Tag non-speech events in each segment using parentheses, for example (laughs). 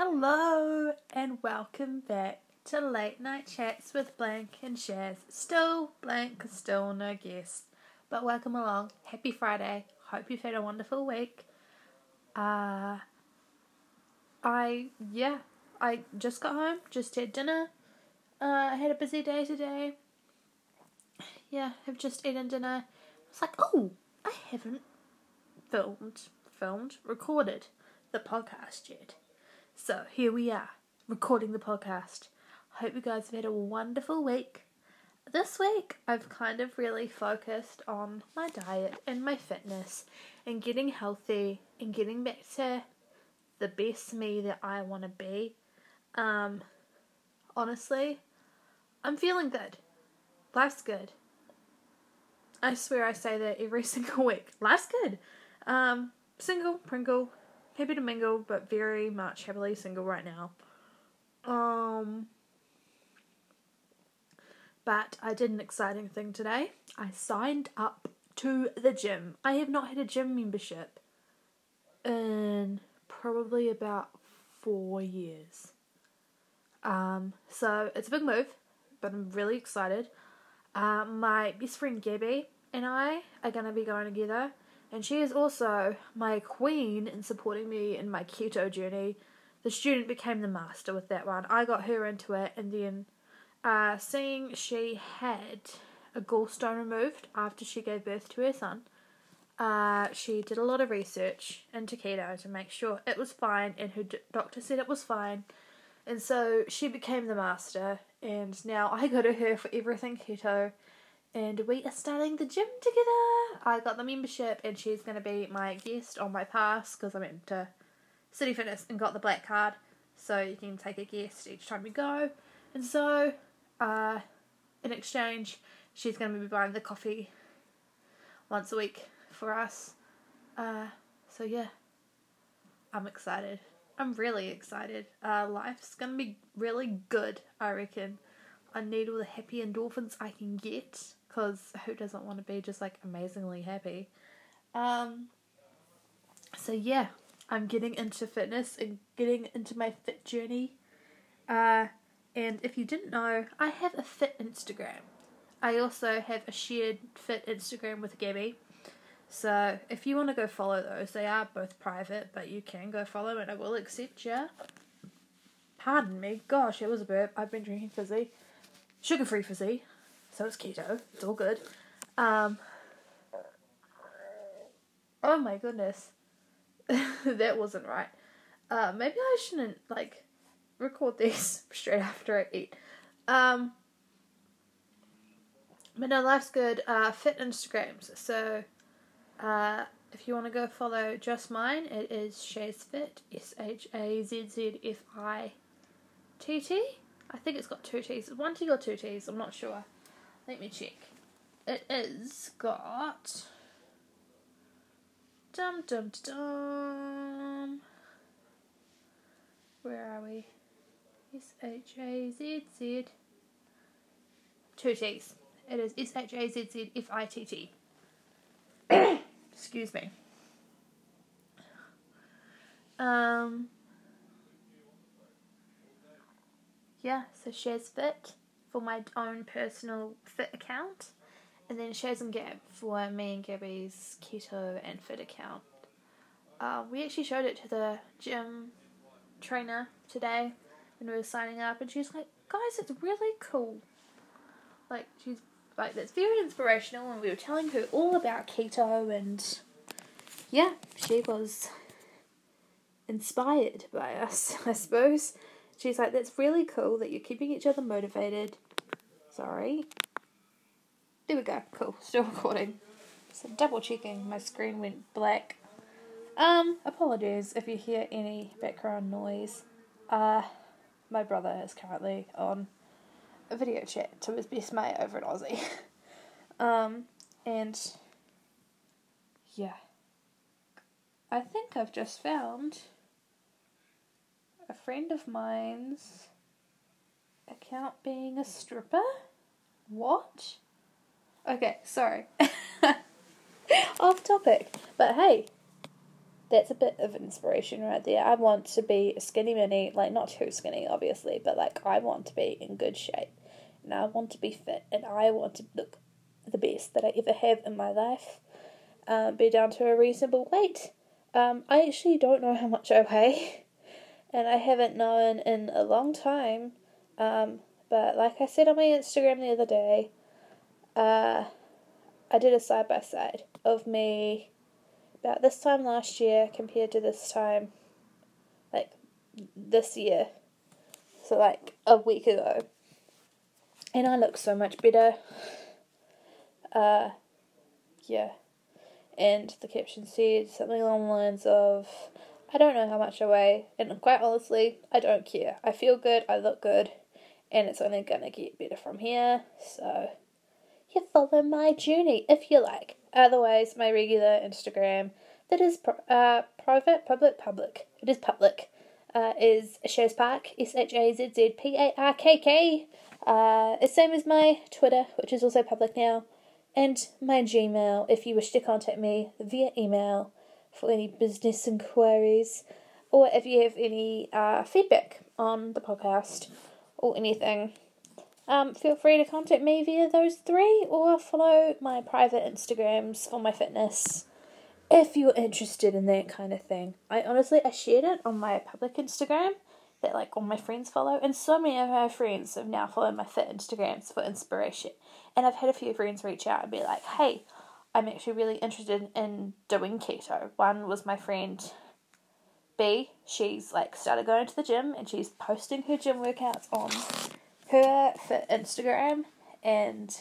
Hello and welcome back to Late Night Chats with Blank and Shaz. Still blank, still no guest. But welcome along. Happy Friday. Hope you've had a wonderful week. Uh I yeah, I just got home, just had dinner. Uh I had a busy day today. Yeah, I've just eaten dinner. I was like, oh, I haven't filmed filmed, recorded the podcast yet. So here we are, recording the podcast. Hope you guys have had a wonderful week. This week, I've kind of really focused on my diet and my fitness and getting healthy and getting back to the best me that I want to be. Um, honestly, I'm feeling good. Life's good. I swear I say that every (laughs) single week. Life's good. Um, single, Pringle, happy to mingle, but very much happily single right now. Um, but I did an exciting thing today. I signed up to the gym. I have not had a gym membership in probably about four years. Um, so it's a big move, but I'm really excited. Uh, my best friend Gabby and I are going to be going together and she is also my queen in supporting me in my keto journey. The student became the master with that one. I got her into it, and then uh, seeing she had a gallstone removed after she gave birth to her son, uh, she did a lot of research into keto to make sure it was fine, and her doctor said it was fine. And so she became the master, and now I go to her for everything keto and we are starting the gym together. I got the membership, and she's going to be my guest on my pass because I went to City Fitness and got the black card, so you can take a guest each time you go. And so, uh, in exchange, she's going to be buying the coffee once a week for us. Uh, so yeah, I'm excited. I'm really excited. Uh, life's gonna be really good, I reckon. I need all the happy endorphins I can get because who doesn't want to be just like amazingly happy? Um, so yeah, I'm getting into fitness and getting into my fit journey. Uh, and if you didn't know, I have a fit Instagram. I also have a shared fit Instagram with Gabby. So if you want to go follow those, they are both private, but you can go follow and I will accept you. Pardon me, gosh, it was a burp. I've been drinking fizzy, sugar free fizzy so it's keto. It's all good. Um, oh my goodness, (laughs) that wasn't right. Uh, maybe I shouldn't like record these (laughs) straight after I eat. Um, but no, life's good. Uh, fit Instagrams. So, uh, if you want to go follow just mine, it is Shaz Fit. S H A Z Z F I T T. I think it's got two T's. One T or two T's. I'm not sure. Let me check. It is got. Dum dum dum. Where are we? S H A Z Z. Two T's. It is S H A Z Z F I T T. (coughs) Excuse me. Um. Yeah, so Shaz Fit for my own personal fit account, and then Shaz and Gab for me and Gabby's keto and fit account. Uh, we actually showed it to the gym trainer today when we were signing up, and she's like, "Guys, it's really cool." Like she's like that's very inspirational, and we were telling her all about keto, and yeah, she was inspired by us, (laughs) I suppose. She's like, that's really cool that you're keeping each other motivated. Sorry. There we go. Cool. Still (laughs) recording. So double checking. My screen went black. Um, apologies if you hear any background noise. Uh, my brother is currently on a video chat to his best mate over in Aussie. (laughs) um, and yeah. I think I've just found a friend of mine's account being a stripper? What? Okay, sorry. (laughs) Off topic. But hey, that's a bit of inspiration right there. I want to be a skinny mini, like not too skinny, obviously, but like I want to be in good shape, and I want to be fit, and I want to look the best that I ever have in my life. Um, be down to a reasonable weight. Um, I actually don't know how much I weigh, (laughs) and I haven't known in a long time. Um, but like I said on my Instagram the other day, uh, I did a side by side of me about this time last year compared to this time, like this year. So, like a week ago. And I look so much better. Uh, yeah. And the caption said something along the lines of, I don't know how much I weigh, and quite honestly, I don't care. I feel good, I look good, and it's only gonna get better from here. So, you follow my journey if you like. Otherwise, my regular Instagram that is uh, private, public, public. It is public. Uh, is Park, S H A Z Z P A R K K. Uh, same as my Twitter, which is also public now, and my Gmail if you wish to contact me via email for any business inquiries, or if you have any uh, feedback on the podcast or anything. Um, feel free to contact me via those three or follow my private Instagrams for my fitness if you're interested in that kind of thing. I honestly I shared it on my public Instagram that like all my friends follow and so many of my friends have now followed my fit Instagrams for inspiration. And I've had a few friends reach out and be like, Hey, I'm actually really interested in doing keto. One was my friend B, she's like started going to the gym and she's posting her gym workouts on her for Instagram, and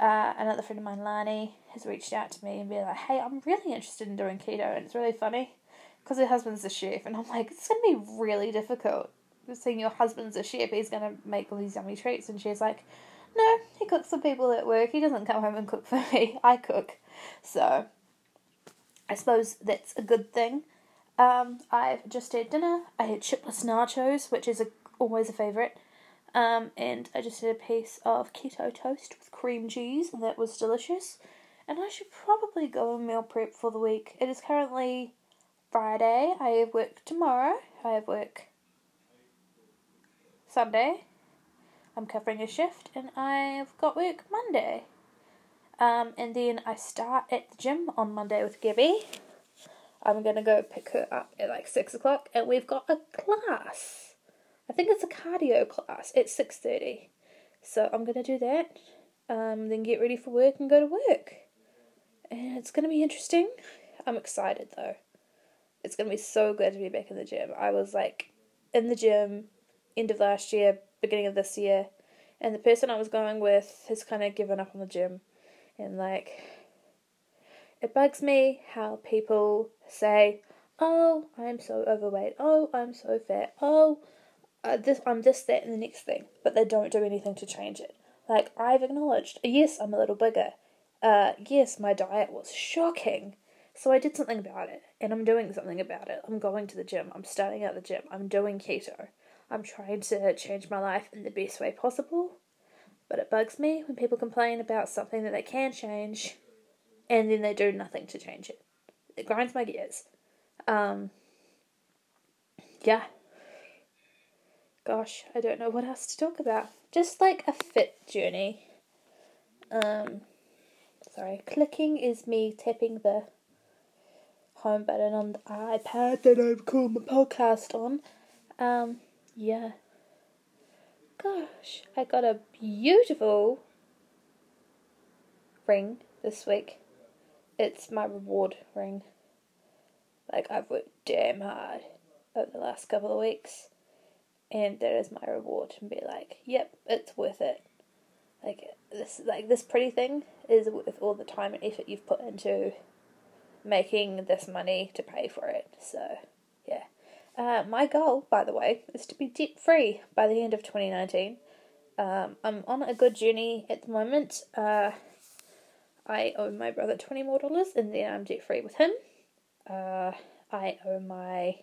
uh, another friend of mine, Lani, has reached out to me and be like, "Hey, I'm really interested in doing keto," and it's really funny because her husband's a chef, and I'm like, it's gonna be really difficult. Seeing your husband's a chef, he's gonna make all these yummy treats, and she's like, "No, he cooks for people at work. He doesn't come home and cook for (laughs) me. I cook." So, I suppose that's a good thing. Um, I've just had dinner. I had chipless nachos, which is a, always a favourite. Um, and I just had a piece of keto toast with cream cheese, and that was delicious. And I should probably go and meal prep for the week. It is currently Friday. I have work tomorrow. I have work Sunday. I'm covering a shift, and I've got work Monday. Um, and then I start at the gym on Monday with Gabby. I'm gonna go pick her up at like six o'clock, and we've got a class. I think it's a cardio class at six thirty. So I'm gonna do that. Um, then get ready for work and go to work. And it's gonna be interesting. I'm excited though. It's gonna be so good to be back in the gym. I was like in the gym end of last year, beginning of this year, and the person I was going with has kind of given up on the gym, and like it bugs me how people say, "Oh, I'm so overweight. Oh, I'm so fat. Oh, uh, this I'm this that and the next thing, but they don't do anything to change it. Like I've acknowledged, yes, I'm a little bigger. Uh, yes, my diet was shocking, so I did something about it, and I'm doing something about it. I'm going to the gym. I'm starting at the gym. I'm doing keto. I'm trying to change my life in the best way possible. But it bugs me when people complain about something that they can change, and then they do nothing to change it. It grinds my gears. Um, yeah, gosh, I don't know what else to talk about. Just like a fit journey. Um, sorry, clicking is me tapping the home button on the iPad that I've called my podcast on. Um, yeah. Gosh, I got a beautiful ring this week. It's my reward ring. Like, I've worked damn hard over the last couple of weeks and there is my reward and be like, yep, it's worth it. Like this, like this pretty thing is worth all the time and effort you've put into making this money to pay for it. So. Uh, my goal, by the way, is to be debt free by the end of 2019. Um, I'm on a good journey at the moment. Uh, I owe my brother 20 more dollars and then I'm debt free with him. Uh, I owe my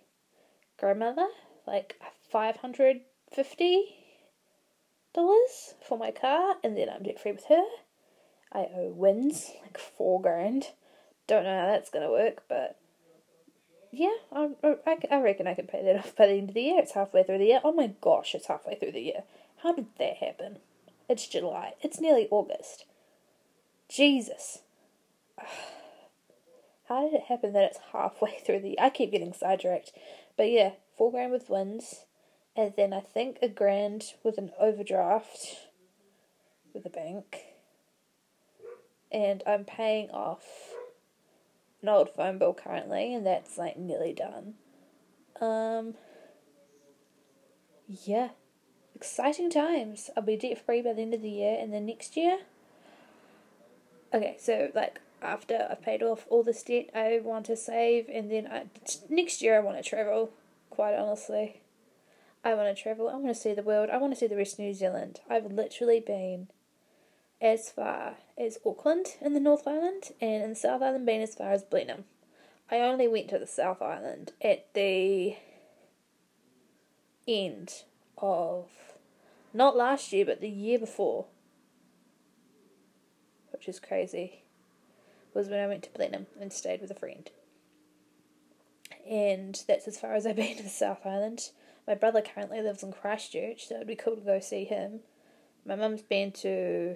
grandmother like five hundred fifty dollars for my car, and then I'm debt free with her. I owe WINZ like four grand. Don't know how that's gonna work, but yeah, um, uh, I, I, I reckon I can pay that off by the end of the year. It's halfway through the year. Oh my gosh, it's halfway through the year. How did that happen? It's July. It's nearly August. Jesus. (sighs) How did it happen that it's halfway through the year? I keep getting sidetracked. But yeah, four grand with WINZ, and then I think a grand with an overdraft with a bank. And I'm paying off an old phone bill currently, and that's like nearly done. Um, yeah, exciting times. I'll be debt free by the end of the year, and then next year. Okay, so like after I've paid off all this debt, I want to save, and then I, next year I want to travel. Quite honestly, I want to travel. I want to see the world. I want to see the rest of New Zealand. I've literally been as far as Auckland in the North Island, and in the South Island, been as far as Blenheim. I only went to the South Island at the end of not last year, but the year before, which is crazy was when I went to Blenheim and stayed with a friend. And that's as far as I've (laughs) been to the South Island. My brother currently lives in Christchurch, so it'd be cool to go see him. My mum's been to,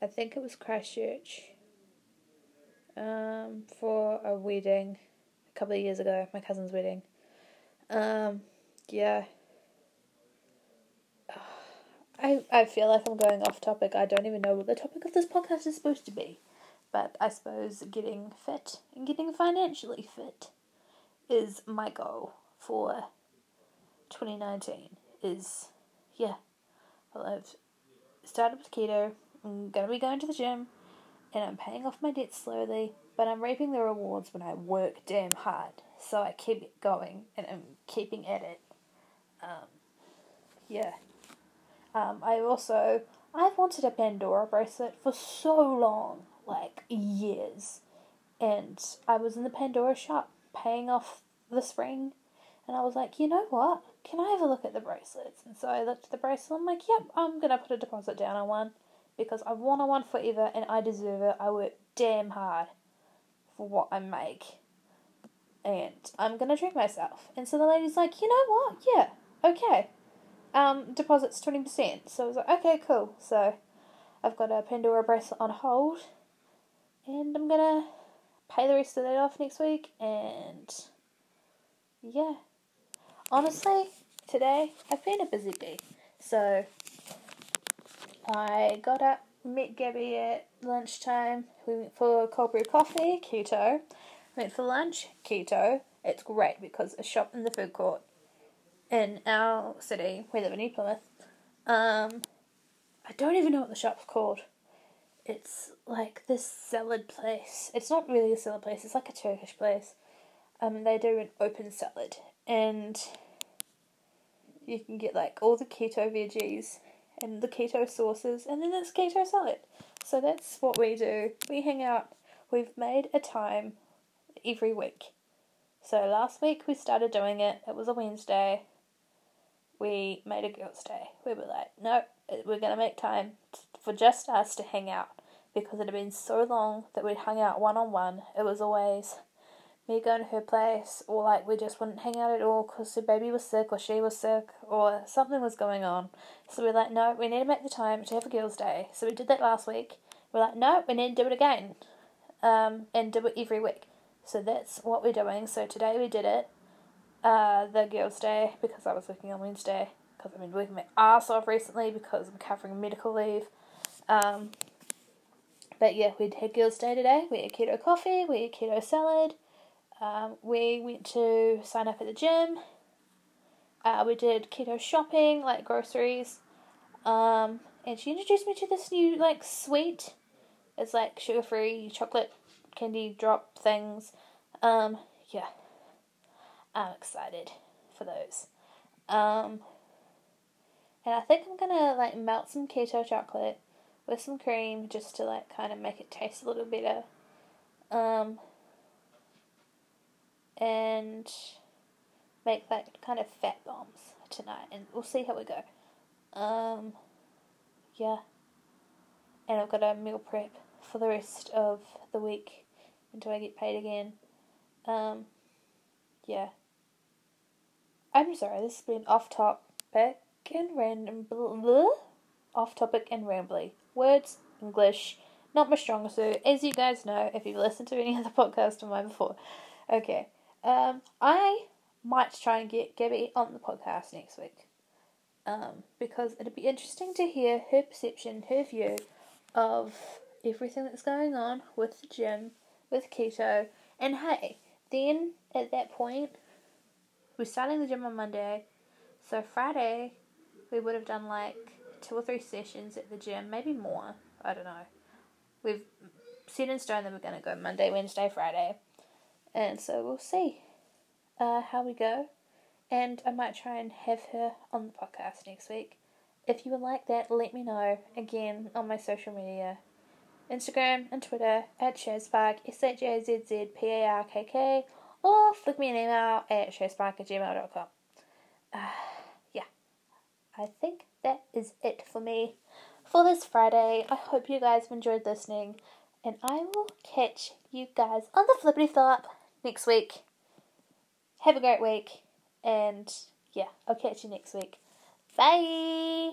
I think it was Christchurch, um, for a wedding a couple of years ago, my cousin's wedding. Um, yeah. (sighs) I, I feel like I'm going off topic. I don't even know what the topic of this podcast is supposed to be. But I suppose getting fit and getting financially fit is my goal for 2019. Is, yeah, well, I've started with keto, I'm gonna be going to the gym, and I'm paying off my debt slowly, but I'm reaping the rewards when I work damn hard. So I keep it going and I'm keeping at it. Um, yeah. Um, I also I've wanted a Pandora bracelet for so long like years. And I was in the Pandora shop paying off this ring, and I was like, you know what? Can I have a look at the bracelets? And so I looked at the bracelet. I'm like, yep, I'm gonna put a deposit down on one because I've wanted one forever and I deserve it. I work damn hard for what I make, and I'm gonna treat myself. And so the lady's like, you know what? Yeah, okay. Um, deposit's twenty percent. So I was like, okay, cool. So I've got a Pandora bracelet on hold and I'm gonna pay the rest of that off next week. And yeah, honestly, today I've been a busy bee. So I got up, met Gabby at lunchtime. We went for cold brew coffee, keto. Went for lunch, keto. It's great because a shop in the food court in our city, we live in New Plymouth. Um, I don't even know what the shop's called it's like this salad place. It's not really a salad place, it's like a Turkish place. Um, they do an open salad, and you can get like all the keto veggies and the keto sauces, and then it's keto salad. So that's what we do. We hang out. We've made a time every week. So last week we started doing it. It was a Wednesday. We made a girls' day. We were like, no, we're gonna make time for just us to hang out because it had been so long that we'd hung out one on one. It was always me going to her place, or like we just wouldn't hang out at all because her baby was sick, or she was sick, or something was going on. So we're like, no, we need to make the time to have a girls' day. So we did that last week. We're like, no, we need to do it again, um, and do it every week. So that's what we're doing. So today we did it, uh, the girls' day, because I was working on Wednesday, because I've been working my ass off recently because I'm covering medical leave. Um, but yeah, we had girls' day today. We had keto coffee, we had keto salad. Um, we went to sign up at the gym. Uh, we did keto shopping, like groceries. Um, and she introduced me to this new like sweet. It's like sugar free chocolate candy drop things. Um, yeah, I'm excited for those. Um, and I think I'm gonna like melt some keto chocolate with some cream just to like kind of make it taste a little better. Um, and make like kind of fat bombs tonight, and we'll see how we go. Um, yeah, and I've got a meal prep for the rest of the week until I get paid again. Um, yeah. I'm sorry, this has been off topic and random. Off topic and rambly. Words, English, not my strong suit, as you guys know if you've listened to any (laughs) other podcast of mine before. Okay. Um, I might try and get Gabby on the podcast next week. Um, because it'd be interesting to hear her perception, her view of everything that's going on with the gym, with keto, and hey, then at that point, we're starting the gym on Monday, so Friday we would have done like two or three sessions at the gym, maybe more. I don't know. We've set in stone that we're gonna go Monday, Wednesday, Friday, and so we'll see uh, how we go. And I might try and have her on the podcast next week. If you would like that, let me know again on my social media Instagram and Twitter at Shazpark, S H A Z Z P A R K K, or flick me an email at shazpark at gmail.com. Uh, yeah, I think that is it for me for this Friday. I hope you guys have enjoyed listening, and I will catch you guys on the flippity flop next week. Have a great week, and yeah, I'll catch you next week. Bye!